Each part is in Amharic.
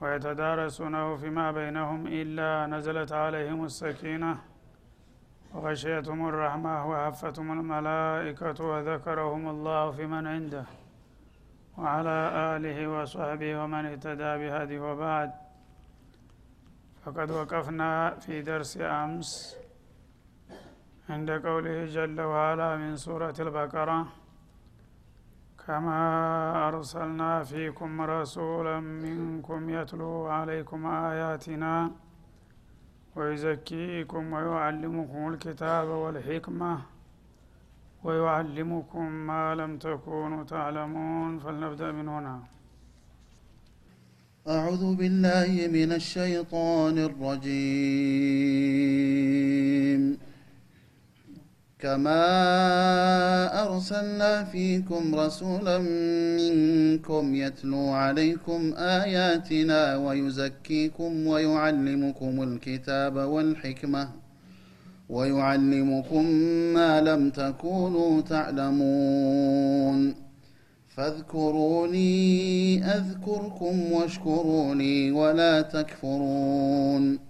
ويتدارسونه فيما بينهم إلا نزلت عليهم السكينة. وغشيتهم الرحمة وحفتهم الملائكة وذكرهم الله في من عنده. وعلى آله وصحبه ومن اهتدى بهدي وبعد. فقد وقفنا في درس أمس عند قوله جل وعلا من سورة البقرة. كما أرسلنا فيكم رسولا منكم يتلو عليكم آياتنا ويزكيكم ويعلمكم الكتاب والحكمة ويعلمكم ما لم تكونوا تعلمون فلنبدأ من هنا. أعوذ بالله من الشيطان الرجيم. كما أرسلنا فيكم رسولا منكم يتلو عليكم آياتنا ويزكيكم ويعلمكم الكتاب والحكمة ويعلمكم ما لم تكونوا تعلمون فاذكروني أذكركم واشكروني ولا تكفرون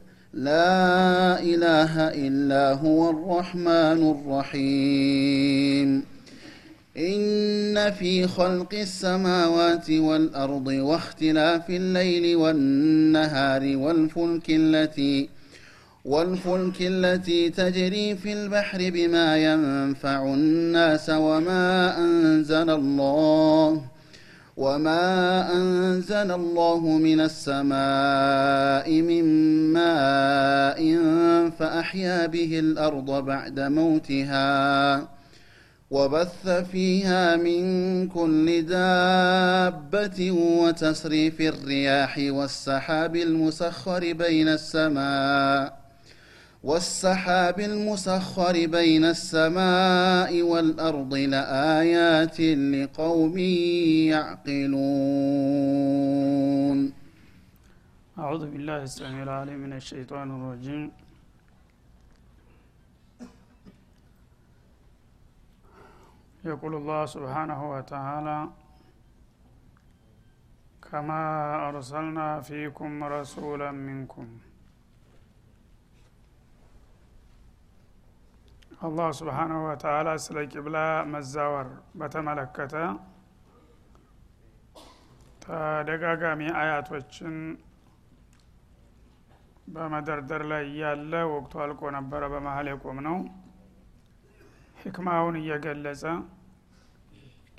لا إله إلا هو الرحمن الرحيم. إن في خلق السماوات والأرض واختلاف الليل والنهار والفلك التي والفلك التي تجري في البحر بما ينفع الناس وما أنزل الله وما أنزل الله من السماء من ماء فأحيا به الأرض بعد موتها وبث فيها من كل دابة وتصريف الرياح والسحاب المسخر بين السماء والسحاب المسخر بين السماء والأرض لآيات لقوم يعقلون. أعوذ بالله السميع العليم من الشيطان الرجيم. يقول الله سبحانه وتعالى كما أرسلنا فيكم رسولا منكم አላህ ስብሓናሁ ወተላ ስለ ቂብላ መዛወር በተመለከተ ተደጋጋሚ አያቶችን በመደርደር ላይ እያለ ወቅቱ አልቆ ነበረ። በመሀል የቆም ነው ህክማውን እየገለጸ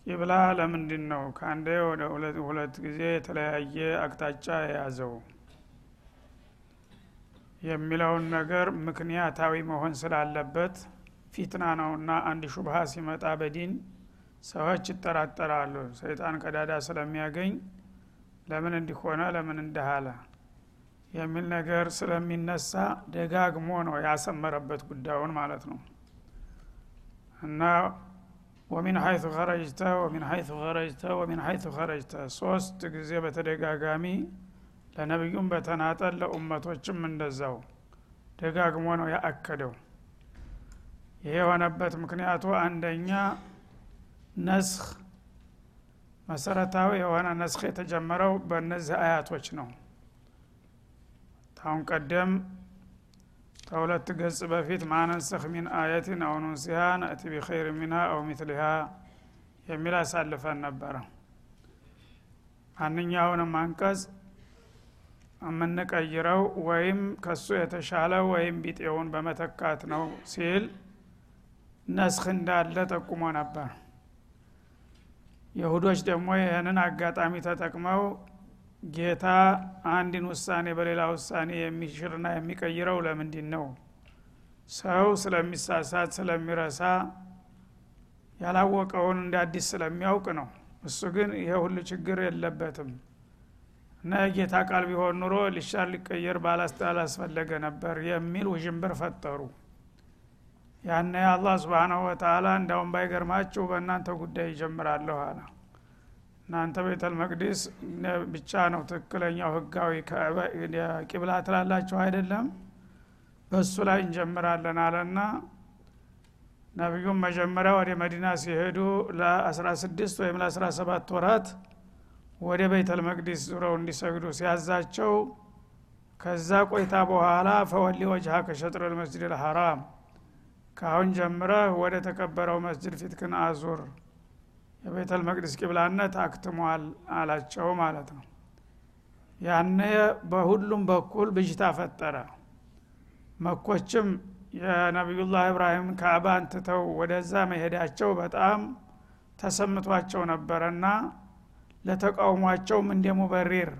ቂብላ ለምንድን ነው ከአንዴ ወደ ሁለት ጊዜ የተለያየ አቅጣጫ የያዘው? የሚለውን ነገር ምክንያታዊ መሆን ስላለበት ፊትና ነውና አንድ ሹብሃ ሲመጣ በዲን ሰዎች ይጠራጠራሉ። ሰይጣን ቀዳዳ ስለሚያገኝ ለምን እንዲሆነ ለምን እንደሃለ የሚል ነገር ስለሚነሳ ደጋግሞ ነው ያሰመረበት ጉዳዩን ማለት ነው። እና ወሚን ሀይቱ ከረጅተ ወሚን ሀይቱ ከረጅተ ወሚን ሀይቱ ከረጅተ ሶስት ጊዜ በተደጋጋሚ ለነቢዩም በተናጠል ለኡመቶችም እንደዛው ደጋግሞ ነው ያአከደው ይሄ የሆነበት ምክንያቱ አንደኛ ነስህ መሰረታዊ የሆነ ነስህ የተጀመረው በእነዚህ አያቶች ነው። ታሁን ቀደም ከሁለት ገጽ በፊት ማነንሰህ ሚን አየትን አው ኑንሲሃ ነእቲ ቢኸይር ሚንሃ አው ሚትሊሃ? የሚል አሳልፈን ነበረ። ማንኛውንም አንቀጽ የምንቀይረው ወይም ከሱ የተሻለ ወይም ቢጤውን በመተካት ነው ሲል ነስህ እንዳለ ጠቁሞ ነበር። የሁዶች ደግሞ ይህንን አጋጣሚ ተጠቅመው ጌታ አንድን ውሳኔ በሌላ ውሳኔ የሚሽርና የሚቀይረው ለምንድን ነው ሰው ስለሚሳሳት ስለሚረሳ ያላወቀውን እንደ አዲስ ስለሚያውቅ ነው። እሱ ግን ይሄ ሁሉ ችግር የለበትም። እና የጌታ ቃል ቢሆን ኑሮ ሊሻር ሊቀየር ባላስፈለገ ነበር የሚል ውዥንብር ፈጠሩ ያነ አላህ ስብሓናሁ ወተላ እንዳውም ባይገርማችሁ በእናንተ ጉዳይ ይጀምራለሁ አለ። እናንተ ቤተል መቅዲስ ብቻ ነው ትክክለኛው ህጋዊ ቂብላ ትላላችሁ? አይደለም። በእሱ ላይ እንጀምራለን አለና ነቢዩም መጀመሪያ ወደ መዲና ሲሄዱ ለ16 ወይም ለ17 ወራት ወደ ቤተል መቅዲስ ዙረው እንዲሰግዱ ሲያዛቸው ከዛ ቆይታ በኋላ ፈወሊ ወጅሃ ከሸጥር ልመስጅድ ልሐራም ከአሁን ጀምረህ ወደ ተከበረው መስጅድ ፊትክን አዙር። የቤተል መቅዲስ ቂብላነት አክትሟል አላቸው ማለት ነው። ያነ በሁሉም በኩል ብጅታ ፈጠረ። መኮችም የነቢዩላህ ኢብራሂም ካዕባን ትተው ወደዛ መሄዳቸው በጣም ተሰምቷቸው ነበረና ለተቃውሟቸውም እንደ ሙበሪር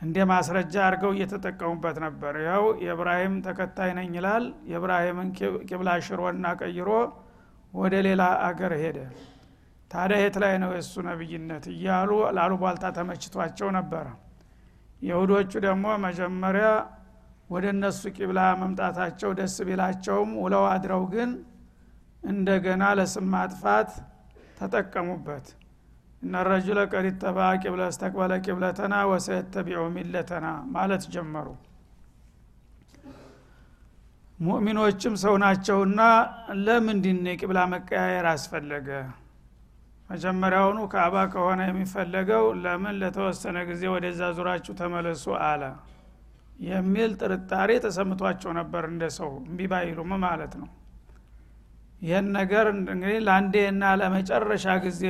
እንደ ማስረጃ አድርገው እየተጠቀሙበት ነበር። ያው የእብራሂም ተከታይ ነኝ ይላል። የእብራሂምን ቂብላ ሽሮና ቀይሮ ወደ ሌላ አገር ሄደ። ታዲያ የት ላይ ነው የእሱ ነብይነት? እያሉ ላሉ ቧልታ ተመችቷቸው ነበረ የሁዶቹ ደግሞ መጀመሪያ ወደ እነሱ ቂብላ መምጣታቸው ደስ ቢላቸውም ውለው አድረው ግን እንደገና ለስም ማጥፋት ተጠቀሙበት እነ ረጁለ ቀድ ተባ ቂብለ እስተቅበለ ቂብለተና ወሰየተቢዑ ሚለተና ማለት ጀመሩ። ሙእሚኖችም ሰው ናቸውና ለምንድን የቂብላ መቀያየር አስፈለገ? መጀመሪያውኑ ካዕባ ከሆነ የሚፈለገው ለምን ለተወሰነ ጊዜ ወደዛ ዙራችሁ ተመለሱ አለ የሚል ጥርጣሬ ተሰምቷቸው ነበር እንደ ሰው። እምቢ ባይሉም ማለት ነው። ይህን ነገር እንግዲህ ለአንዴና ለመጨረሻ ጊዜ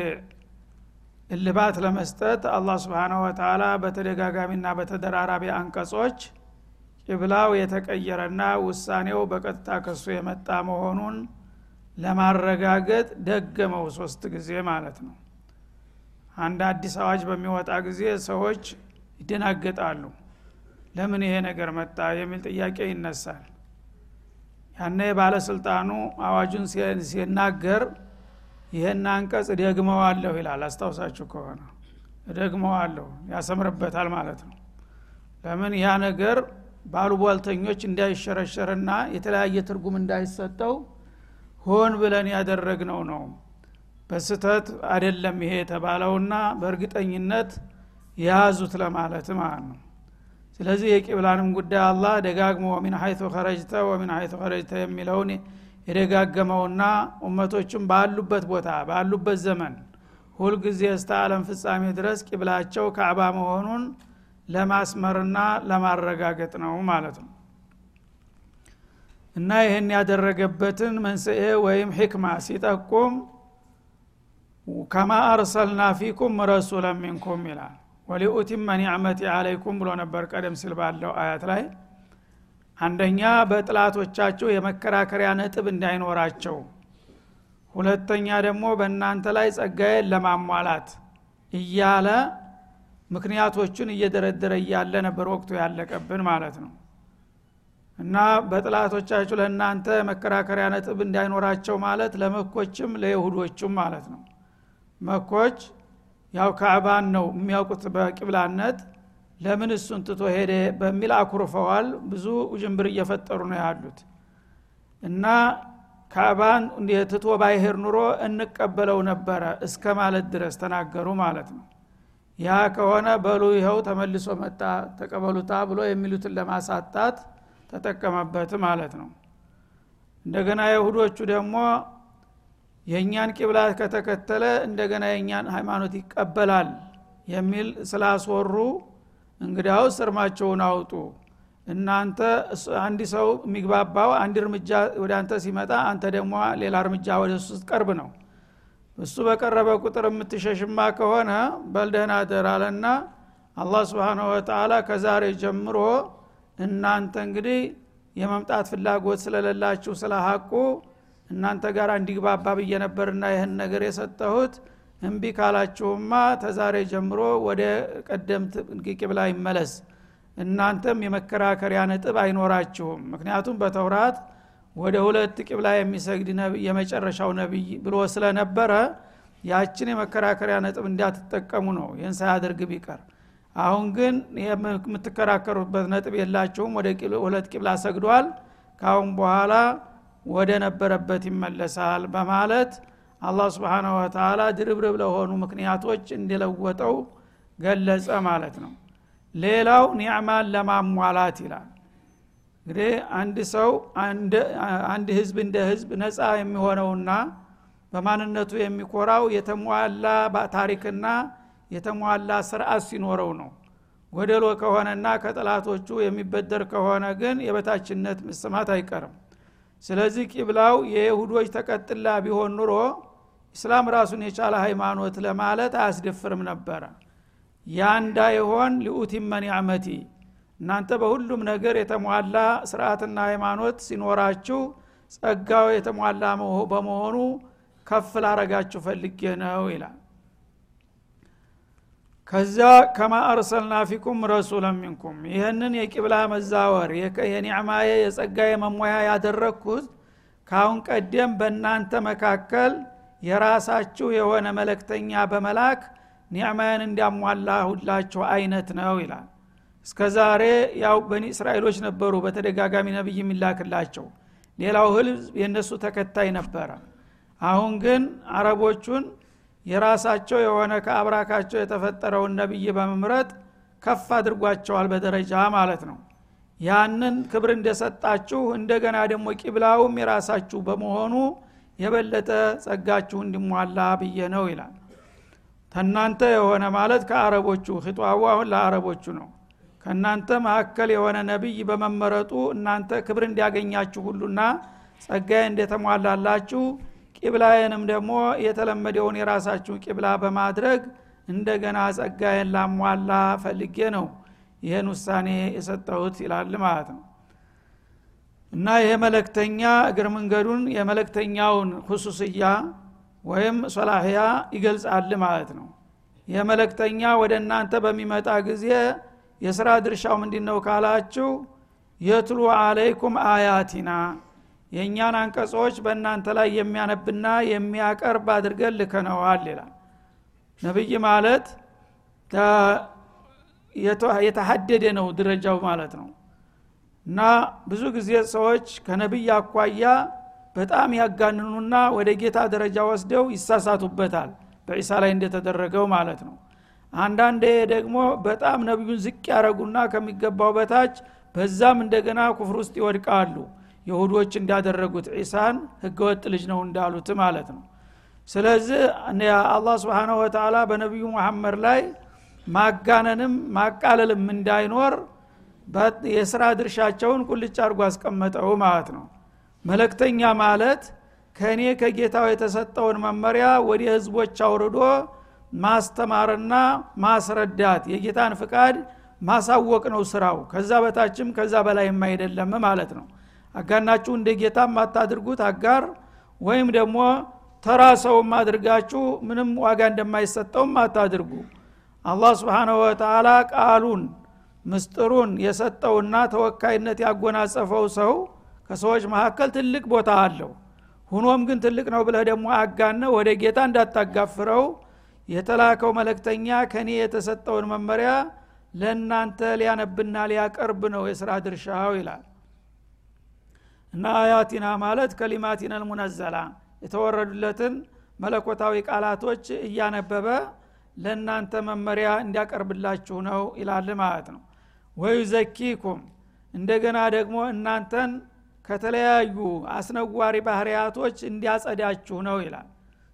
እልባት ለመስጠት አላህ ስብሓናሁ ወተላ በተደጋጋሚና በተደራራቢ አንቀጾች ቂብላው የተቀየረና ውሳኔው በቀጥታ ከሱ የመጣ መሆኑን ለማረጋገጥ ደገመው ሶስት ጊዜ ማለት ነው። አንድ አዲስ አዋጅ በሚወጣ ጊዜ ሰዎች ይደናገጣሉ። ለምን ይሄ ነገር መጣ የሚል ጥያቄ ይነሳል። ያነ ባለስልጣኑ አዋጁን ሲናገር ይህን አንቀጽ ደግመዋለሁ ይላል። አስታውሳችሁ ከሆነ ደግመዋለሁ ያሰምርበታል ማለት ነው። ለምን ያ ነገር ባሉቧልተኞች እንዳይሸረሸርና የተለያየ ትርጉም እንዳይሰጠው ሆን ብለን ያደረግነው ነው። በስተት አይደለም ይሄ የተባለውና በእርግጠኝነት የያዙት ለማለት ማለት ነው። ስለዚህ የቂብላንም ጉዳይ አላህ ደጋግሞ ወሚን ሀይቱ ከረጅተ ወሚን ሀይቱ ከረጅተ የሚለውን የደጋገመውና ኡመቶችም ባሉበት ቦታ ባሉበት ዘመን ሁልጊዜ እስተ አለም ፍጻሜ ድረስ ቂብላቸው ካዕባ መሆኑን ለማስመርና ለማረጋገጥ ነው ማለት ነው። እና ይህን ያደረገበትን መንስኤ ወይም ሕክማ ሲጠቁም ከማ አርሰልና ፊኩም ረሱለን ሚንኩም ይላል። ወሊኡቲመ ኒዕመቲ አለይኩም ብሎ ነበር ቀደም ሲል ባለው አያት ላይ አንደኛ በጥላቶቻቸው የመከራከሪያ ነጥብ እንዳይኖራቸው። ሁለተኛ ደግሞ በእናንተ ላይ ጸጋዬን ለማሟላት እያለ ምክንያቶቹን እየደረደረ እያለ ነበር ወቅቱ ያለቀብን ማለት ነው። እና በጥላቶቻችሁ ለእናንተ መከራከሪያ ነጥብ እንዳይኖራቸው ማለት ለመኮችም ለይሁዶችም ማለት ነው። መኮች ያው ካዕባን ነው የሚያውቁት በቂብላነት ለምን እሱን ትቶ ሄደ በሚል አኩርፈዋል። ብዙ ውዥንብር እየፈጠሩ ነው ያሉት። እና ካዕባን ትቶ ባይሄር ኑሮ እንቀበለው ነበረ እስከ ማለት ድረስ ተናገሩ ማለት ነው። ያ ከሆነ በሉ ይኸው ተመልሶ መጣ ተቀበሉታ ብሎ የሚሉትን ለማሳጣት ተጠቀመበት ማለት ነው። እንደገና የሁዶቹ ደግሞ የእኛን ቂብላት ከተከተለ እንደገና የእኛን ሃይማኖት ይቀበላል የሚል ስላስወሩ እንግዲያውስ እርማቸውን አውጡ። እናንተ አንድ ሰው የሚግባባው አንድ እርምጃ ወደ አንተ ሲመጣ አንተ ደግሞ ሌላ እርምጃ ወደ እሱ ስትቀርብ ነው። እሱ በቀረበ ቁጥር የምትሸሽማ ከሆነ በልደህና ደራለና አላህ ስብንሁ ወተላ ከዛሬ ጀምሮ እናንተ እንግዲህ የመምጣት ፍላጎት ስለሌላችሁ ስለ ሀቁ እናንተ ጋር እንዲግባባ ብዬ ነበርና ይህን ነገር የሰጠሁት እምቢ ካላችሁማ ተዛሬ ጀምሮ ወደ ቀደምት ቂብላ ይመለስ። እናንተም የመከራከሪያ ነጥብ አይኖራችሁም። ምክንያቱም በተውራት ወደ ሁለት ቂብላ የሚሰግድ የመጨረሻው ነቢይ ብሎ ስለነበረ ያችን የመከራከሪያ ነጥብ እንዳትጠቀሙ ነው። ይህን ሳያደርግ ቢቀር። አሁን ግን የምትከራከሩበት ነጥብ የላችሁም። ወደ ሁለት ቂብላ ሰግዷል። ካሁን በኋላ ወደ ነበረበት ይመለሳል በማለት አላህ ስብሓናሁ ወተላ ድርብርብ ለሆኑ ምክንያቶች እንዲለወጠው ገለጸ ማለት ነው። ሌላው ኒዕማን ለማሟላት ይላል። እንግዲህ አንድ ሰው አንድ ህዝብ እንደ ህዝብ ነፃ የሚሆነውና በማንነቱ የሚኮራው የተሟላ ታሪክና የተሟላ ስርዓት ሲኖረው ነው። ጎደሎ ከሆነና ከጠላቶቹ የሚበደር ከሆነ ግን የበታችነት መሰማት አይቀርም። ስለዚህ ቂብላው የይሁዶች ተቀጥላ ቢሆን ኑሮ እስላም ራሱን የቻለ ሃይማኖት ለማለት አያስደፍርም ነበረ። ያ እንዳይሆን ሊኡቲመ ኒዕመቲ እናንተ በሁሉም ነገር የተሟላ ስርዓትና ሃይማኖት ሲኖራችሁ ጸጋው የተሟላ በመሆኑ ከፍ ላረጋችሁ ፈልጌ ነው ይላል። ከዛ ከማ አርሰልና ፊኩም ረሱለን ሚንኩም ይህንን የቂብላ መዛወር የኒዕማዬ የጸጋዬ መሞያ ያደረግኩት ካሁን ቀደም በእናንተ መካከል የራሳችሁ የሆነ መለክተኛ በመላክ ኒዕማዬን እንዲያሟላ ሁላችሁ አይነት ነው ይላል። እስከ ዛሬ ያው በኒ እስራኤሎች ነበሩ በተደጋጋሚ ነቢይ የሚላክላቸው። ሌላው ህዝብ የእነሱ ተከታይ ነበረ። አሁን ግን አረቦቹን የራሳቸው የሆነ ከአብራካቸው የተፈጠረውን ነቢይ በመምረጥ ከፍ አድርጓቸዋል በደረጃ ማለት ነው። ያንን ክብር እንደሰጣችሁ እንደገና ደግሞ ቂብላውም የራሳችሁ በመሆኑ የበለጠ ጸጋችሁ እንዲሟላ ብዬ ነው ይላል። ተናንተ የሆነ ማለት ከአረቦቹ ኺጧቡ አሁን ለአረቦቹ ነው። ከእናንተ መካከል የሆነ ነቢይ በመመረጡ እናንተ ክብር እንዲያገኛችሁ ሁሉና ጸጋዬ እንደተሟላላችሁ ቂብላዬንም ደግሞ የተለመደውን የራሳችሁ ቂብላ በማድረግ እንደገና ጸጋዬን ላሟላ ፈልጌ ነው። ይህን ውሳኔ የሰጠሁት ይላል ማለት ነው እና ይሄ መለክተኛ እግር መንገዱን የመለክተኛውን ሁሱስያ ወይም ሶላህያ ይገልጻል ማለት ነው። ይህ መለክተኛ ወደ እናንተ በሚመጣ ጊዜ የስራ ድርሻው ምንድ ነው ካላችሁ የትሉ አለይኩም አያቲና የእኛን አንቀጾች በእናንተ ላይ የሚያነብና የሚያቀርብ አድርገን ልከነዋል ይላል። ነቢይ ማለት የተሀደደ ነው ድረጃው ማለት ነው እና ብዙ ጊዜ ሰዎች ከነቢይ አኳያ በጣም ያጋንኑና ወደ ጌታ ደረጃ ወስደው ይሳሳቱበታል በዒሳ ላይ እንደተደረገው ማለት ነው። አንዳንዴ ደግሞ በጣም ነቢዩን ዝቅ ያረጉና ከሚገባው በታች በዛም እንደገና ኩፍር ውስጥ ይወድቃሉ። የሁዶች እንዳደረጉት ዒሳን ህገወጥ ልጅ ነው እንዳሉት ማለት ነው። ስለዚህ አላህ ስብንሁ ወተላ በነቢዩ መሐመድ ላይ ማጋነንም ማቃለልም እንዳይኖር የስራ ድርሻቸውን ቁልጭ አድርጎ አስቀመጠው ማለት ነው። መለክተኛ ማለት ከእኔ ከጌታው የተሰጠውን መመሪያ ወደ ህዝቦች አውርዶ ማስተማርና ማስረዳት የጌታን ፍቃድ ማሳወቅ ነው ስራው። ከዛ በታችም ከዛ በላይም አይደለም ማለት ነው። አጋናችሁ እንደ ጌታም አታድርጉት አጋር ወይም ደግሞ ተራ ሰውም አድርጋችሁ ምንም ዋጋ እንደማይሰጠውም አታድርጉ። አላህ ስብሓንሁ ወተላ ቃሉን ምስጥሩን የሰጠውና ተወካይነት ያጎናጸፈው ሰው ከሰዎች መካከል ትልቅ ቦታ አለው። ሁኖም ግን ትልቅ ነው ብለህ ደግሞ አጋነ ወደ ጌታ እንዳታጋፍረው የተላከው መለክተኛ ከኔ የተሰጠውን መመሪያ ለእናንተ ሊያነብና ሊያቀርብ ነው የስራ ድርሻው ይላል። እና አያቲና ማለት ከሊማቲን አልሙነዘላ የተወረዱለትን መለኮታዊ ቃላቶች እያነበበ ለእናንተ መመሪያ እንዲያቀርብላችሁ ነው ይላል ማለት ነው ወዩዘኪኩም እንደገና ደግሞ እናንተን ከተለያዩ አስነዋሪ ባህርያቶች እንዲያጸዳችሁ ነው ይላል።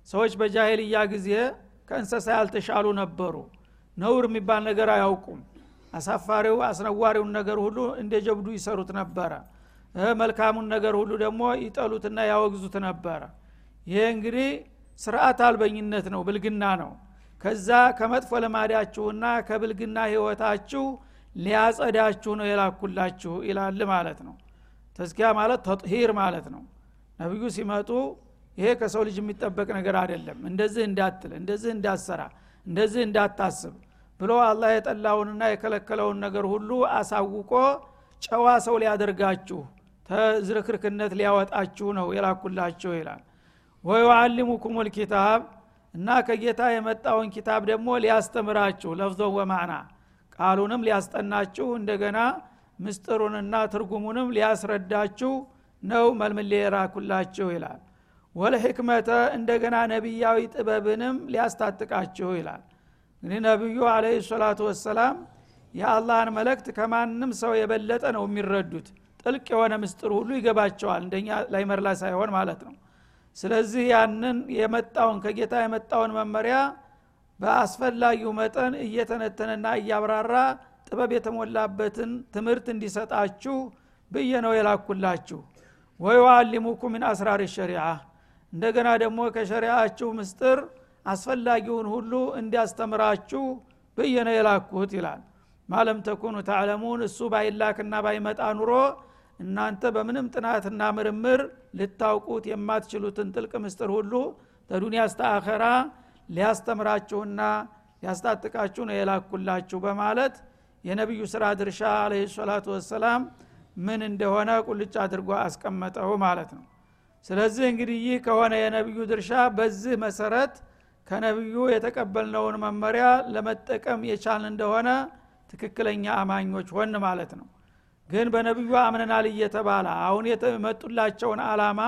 ሰዎች በጃሄልያ ጊዜ ከእንሰሳ ያልተሻሉ ነበሩ። ነውር የሚባል ነገር አያውቁም። አሳፋሪው አስነዋሪውን ነገር ሁሉ እንደ ጀብዱ ይሰሩት ነበረ። መልካሙን ነገር ሁሉ ደግሞ ይጠሉትና ያወግዙት ነበረ። ይሄ እንግዲህ ስርዓት አልበኝነት ነው ብልግና ነው። ከዛ ከመጥፎ ልማዳችሁና ከብልግና ህይወታችሁ ሊያጸዳችሁ ነው የላኩላችሁ ይላል ማለት ነው። ተዝኪያ ማለት ተጥሂር ማለት ነው። ነቢዩ ሲመጡ ይሄ ከሰው ልጅ የሚጠበቅ ነገር አይደለም። እንደዚህ እንዳትል እንደዚህ እንዳትሰራ እንደዚህ እንዳታስብ ብሎ አላህ የጠላውንና የከለከለውን ነገር ሁሉ አሳውቆ ጨዋ ሰው ሊያደርጋችሁ ተዝርክርክነት ሊያወጣችሁ ነው የላኩላችሁ ይላል። ወዩዓሊሙኩም ልኪታብ እና ከጌታ የመጣውን ኪታብ ደግሞ ሊያስተምራችሁ ለፍዞ ወማዕና ቃሉንም ሊያስጠናችሁ እንደገና ምስጥሩንና ትርጉሙንም ሊያስረዳችሁ ነው መልምሌ የራኩላችሁ ይላል። ወለሕክመተ እንደገና ነቢያዊ ጥበብንም ሊያስታጥቃችሁ ይላል። እንግዲህ ነቢዩ አለ ሰላቱ ወሰላም የአላህን መለክት ከማንም ሰው የበለጠ ነው የሚረዱት። ጥልቅ የሆነ ምስጥር ሁሉ ይገባቸዋል እንደኛ ላይ መርላ ሳይሆን ማለት ነው። ስለዚህ ያንን የመጣውን ከጌታ የመጣውን መመሪያ በአስፈላጊው መጠን እየተነተነና እያብራራ ጥበብ የተሞላበትን ትምህርት እንዲሰጣችሁ ብዬ ነው የላኩላችሁ። ወዩአሊሙኩም ምን አስራር ሸሪዓ። እንደገና ደግሞ ከሸሪዓችሁ ምስጥር አስፈላጊውን ሁሉ እንዲያስተምራችሁ ብዬ ነው የላኩት ይላል። ማለም ተኩኑ ታዕለሙን እሱ ባይላክና ባይመጣ ኑሮ እናንተ በምንም ጥናትና ምርምር ልታውቁት የማትችሉትን ጥልቅ ምስጥር ሁሉ ተዱኒያ እስተ ሊያስተምራችሁና ሊያስታጥቃችሁ ነው የላኩላችሁ በማለት የነቢዩ ስራ ድርሻ አለ ሰላቱ ወሰላም ምን እንደሆነ ቁልጭ አድርጎ አስቀመጠው ማለት ነው። ስለዚህ እንግዲህ ይህ ከሆነ የነቢዩ ድርሻ በዚህ መሰረት ከነቢዩ የተቀበልነውን መመሪያ ለመጠቀም የቻልን እንደሆነ ትክክለኛ አማኞች ሆን ማለት ነው። ግን በነቢዩ አምነናል እየተባለ አሁን የመጡላቸውን አላማ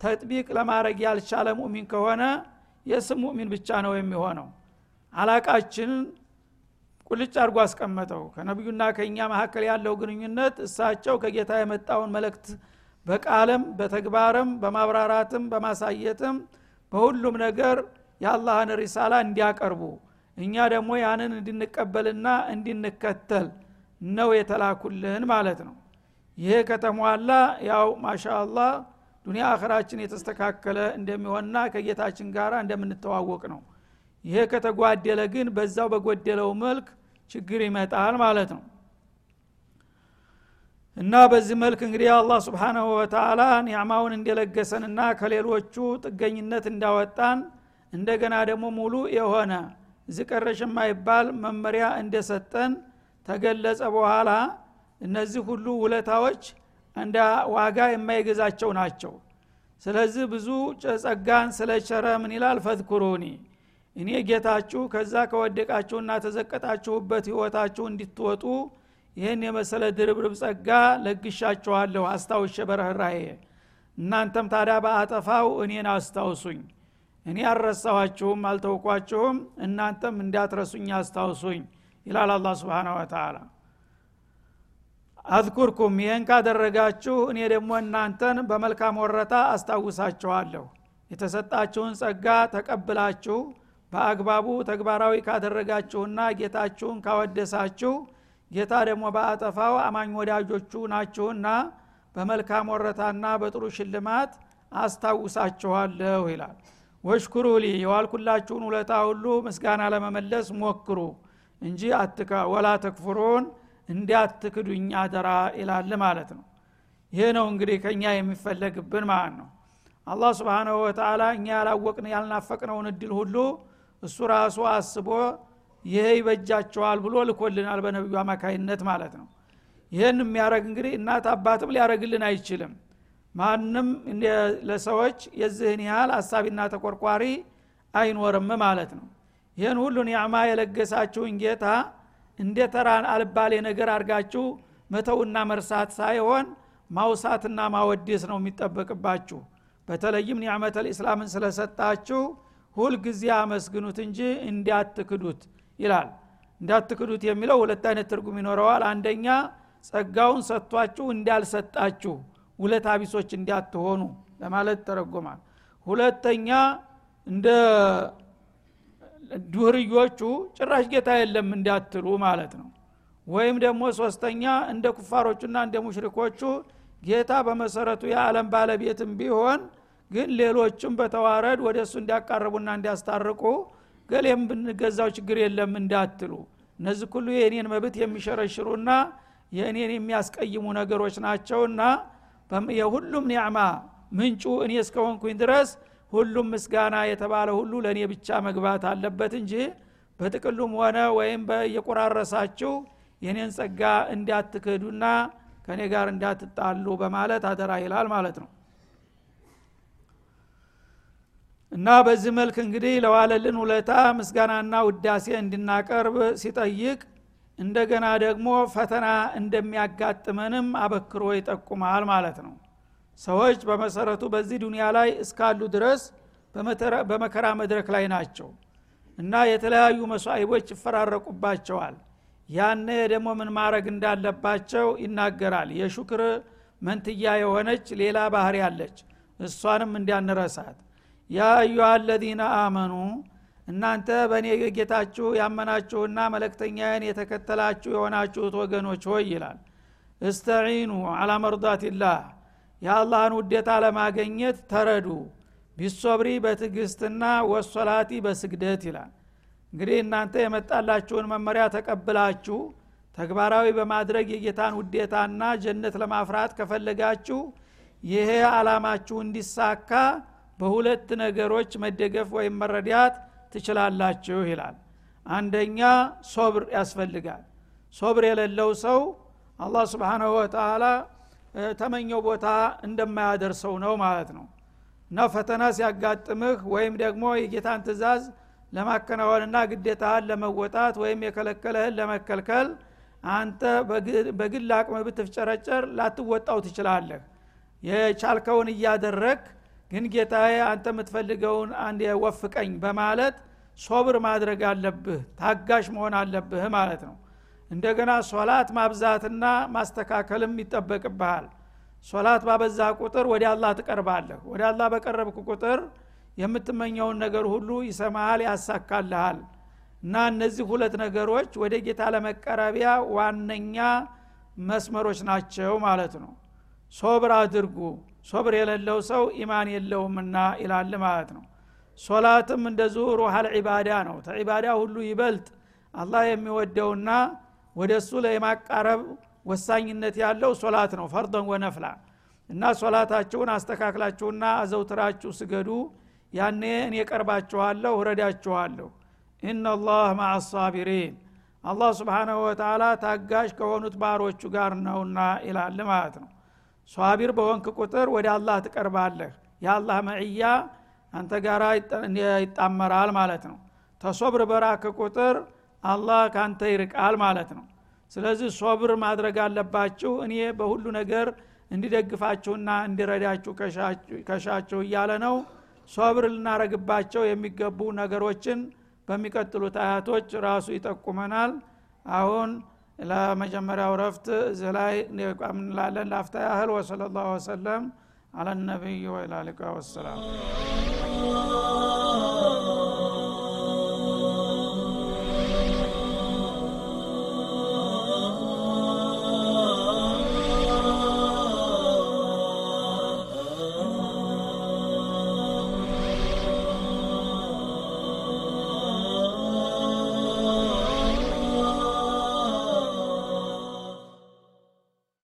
ተጥቢቅ ለማድረግ ያልቻለ ሙእሚን ከሆነ የስም ሙእሚን ብቻ ነው የሚሆነው? አላቃችንን ቁልጭ አድርጎ አስቀመጠው። ከነቢዩና ከእኛ መካከል ያለው ግንኙነት እሳቸው ከጌታ የመጣውን መልእክት በቃልም በተግባርም በማብራራትም በማሳየትም በሁሉም ነገር የአላህን ሪሳላ እንዲያቀርቡ እኛ ደግሞ ያንን እንድንቀበልና እንድንከተል ነው የተላኩልህን ማለት ነው። ይሄ ከተሟላ ያው ማሻ አላህ ዱኒያ አኸራችን የተስተካከለ እንደሚሆንና ከጌታችን ጋር እንደምንተዋወቅ ነው። ይሄ ከተጓደለ ግን በዛው በጎደለው መልክ ችግር ይመጣል ማለት ነው። እና በዚህ መልክ እንግዲህ አላህ ስብሓናሁ ወተላ ኒዕማውን እንደለገሰንና ከሌሎቹ ጥገኝነት እንዳወጣን እንደገና ደግሞ ሙሉ የሆነ ዝቀረሽ የማይባል መመሪያ እንደሰጠን ተገለጸ በኋላ እነዚህ ሁሉ ውለታዎች እንደ ዋጋ የማይገዛቸው ናቸው። ስለዚህ ብዙ ጸጋን ስለቸረ ምን ይላል? ፈዝኩሩኒ። እኔ ጌታችሁ ከዛ ከወደቃችሁና ተዘቀጣችሁበት ህይወታችሁ እንድትወጡ ይህን የመሰለ ድርብርብ ጸጋ ለግሻችኋለሁ። አስታውሸ በረህራዬ እናንተም ታዲያ በአጠፋው እኔን አስታውሱኝ። እኔ አልረሳኋችሁም አልተውኳችሁም እናንተም እንዳትረሱኝ አስታውሱኝ ይላል አላ ስብን ወተላ አዝኩርኩም ይህን ካደረጋችሁ እኔ ደግሞ እናንተን በመልካም ወረታ አስታውሳችኋለሁ። የተሰጣችሁን ጸጋ ተቀብላችሁ በአግባቡ ተግባራዊ ካደረጋችሁና ጌታችሁን ካወደሳችሁ ጌታ ደግሞ በአጠፋው አማኝ ወዳጆቹ ናችሁና በመልካም ወረታና በጥሩ ሽልማት አስታውሳችኋለሁ ይላል። ወሽኩሩ ሊ የዋልኩላችሁን ውለታ ሁሉ ምስጋና ለመመለስ ሞክሩ እንጂ አትካ ወላ ተክፍሩን እንዲያትክዱኝ አደራ ይላል ማለት ነው። ይሄ ነው እንግዲህ ከእኛ የሚፈለግብን ማለት ነው። አላህ ስብንሁ ወተላ እኛ ያላወቅን ያልናፈቅነውን እድል ሁሉ እሱ ራሱ አስቦ ይሄ ይበጃቸዋል ብሎ ልኮልናል በነቢዩ አማካይነት ማለት ነው። ይህን የሚያደረግ እንግዲህ እናት አባትም ሊያደረግልን አይችልም። ማንም ለሰዎች የዚህን ያህል አሳቢና ተቆርቋሪ አይኖርም ማለት ነው። ይህን ሁሉ ኒዕማ የለገሳችሁን ጌታ እንደ ተራን አልባሌ ነገር አድርጋችሁ መተውና መርሳት ሳይሆን ማውሳትና ማወደስ ነው የሚጠበቅባችሁ። በተለይም ኒዕመተል ኢስላምን ስለሰጣችሁ ሁልጊዜ አመስግኑት እንጂ እንዲያትክዱት ይላል። እንዳትክዱት የሚለው ሁለት አይነት ትርጉም ይኖረዋል። አንደኛ ጸጋውን ሰጥቷችሁ እንዳልሰጣችሁ ውለታ ቢሶች እንዲያትሆኑ ለማለት ተረጎማል። ሁለተኛ እንደ ዱርዮቹ ጭራሽ ጌታ የለም እንዳትሉ ማለት ነው። ወይም ደግሞ ሶስተኛ እንደ ኩፋሮቹና እንደ ሙሽሪኮቹ ጌታ በመሰረቱ የዓለም ባለቤትም ቢሆን ግን ሌሎችም በተዋረድ ወደ እሱ እንዲያቃርቡና እንዲያስታርቁ ገሌም ብንገዛው ችግር የለም እንዳትሉ። እነዚህ ሁሉ የእኔን መብት የሚሸረሽሩና የእኔን የሚያስቀይሙ ነገሮች ናቸውና የሁሉም ኒዕማ ምንጩ እኔ እስከሆንኩኝ ድረስ ሁሉም ምስጋና የተባለ ሁሉ ለእኔ ብቻ መግባት አለበት እንጂ በጥቅሉም ሆነ ወይም እየቆራረሳችሁ የኔን ጸጋ እንዳትክዱና ከእኔ ጋር እንዳትጣሉ በማለት አደራ ይላል ማለት ነው። እና በዚህ መልክ እንግዲህ ለዋለልን ውለታ ምስጋናና ውዳሴ እንድናቀርብ ሲጠይቅ እንደገና ደግሞ ፈተና እንደሚያጋጥመንም አበክሮ ይጠቁማል ማለት ነው ሰዎች በመሰረቱ በዚህ ዱንያ ላይ እስካሉ ድረስ በመከራ መድረክ ላይ ናቸው እና የተለያዩ መስዋይቦች ይፈራረቁባቸዋል። ያነ ደግሞ ምን ማድረግ እንዳለባቸው ይናገራል። የሹክር መንትያ የሆነች ሌላ ባህር ያለች እሷንም እንዲያንረሳት ያ አዩሃ አመኑ እናንተ በእኔ ጌታችሁ ያመናችሁና መለክተኛዬን የተከተላችሁ የሆናችሁት ወገኖች ሆይ ይላል። እስተዒኑ አላ መርዳትላህ የአላህን ውዴታ ለማገኘት ተረዱ። ቢሶብሪ በትዕግስትና ወሶላቲ በስግደት ይላል። እንግዲህ እናንተ የመጣላችሁን መመሪያ ተቀብላችሁ ተግባራዊ በማድረግ የጌታን ውዴታና ጀነት ለማፍራት ከፈለጋችሁ ይሄ አላማችሁ እንዲሳካ በሁለት ነገሮች መደገፍ ወይም መረዳት ትችላላችሁ ይላል። አንደኛ ሶብር ያስፈልጋል። ሶብር የሌለው ሰው አላህ ስብንሁ ወተላ ተመኘው ቦታ እንደማያደርሰው ነው ማለት ነው። እና ፈተና ሲያጋጥምህ ወይም ደግሞ የጌታን ትእዛዝ ለማከናወንና ግዴታህን ለመወጣት ወይም የከለከለህን ለመከልከል አንተ በግል አቅም ብትፍጨረጨር ላትወጣው ትችላለህ። የቻልከውን እያደረግ ግን ጌታዬ አንተ የምትፈልገውን አንድ ወፍቀኝ በማለት ሶብር ማድረግ አለብህ ታጋሽ መሆን አለብህ ማለት ነው እንደገና ሶላት ማብዛትና ማስተካከልም ይጠበቅብሃል። ሶላት ባበዛ ቁጥር ወደ አላህ ትቀርባለህ። ወደ አላህ በቀረብክ ቁጥር የምትመኘውን ነገር ሁሉ ይሰማሃል ያሳካልሃል። እና እነዚህ ሁለት ነገሮች ወደ ጌታ ለመቀረቢያ ዋነኛ መስመሮች ናቸው ማለት ነው። ሶብር አድርጉ። ሶብር የሌለው ሰው ኢማን የለውምና ይላል ማለት ነው። ሶላትም እንደዚሁ ሩሃል ዒባዳ ነው። ተዒባዳ ሁሉ ይበልጥ አላህ የሚወደውና ወደ እሱ ለማቃረብ ወሳኝነት ያለው ሶላት ነው ፈርዶን ወነፍላ። እና ሶላታችሁን አስተካክላችሁና አዘውትራችሁ ስገዱ። ያኔ እኔ ቀርባችኋለሁ እረዳችኋለሁ። ኢናላህ ማዓ ሳቢሪን አላህ ስብሓናሁ ወተላ ታጋሽ ከሆኑት ባሮቹ ጋር ነውና ይላል ማለት ነው። ሷቢር በወንክ ቁጥር ወደ አላህ ትቀርባለህ። የአላህ መዕያ አንተ ጋር ይጣመራል ማለት ነው። ተሶብር በራክ ቁጥር አላህ ካንተ ይርቃል ማለት ነው። ስለዚህ ሶብር ማድረግ አለባችሁ። እኔ በሁሉ ነገር እንዲደግፋችሁና እንዲረዳችሁ ከሻችሁ እያለ ነው። ሶብር ልናረግባቸው የሚገቡ ነገሮችን በሚቀጥሉት አያቶች ራሱ ይጠቁመናል። አሁን ለመጀመሪያው ረፍት እዚህ ላይ እንላለን። ላፍታ ያህል ወሰለ ላሁ ወሰለም አለ ነቢይ ወላ ሊቃ ወሰላም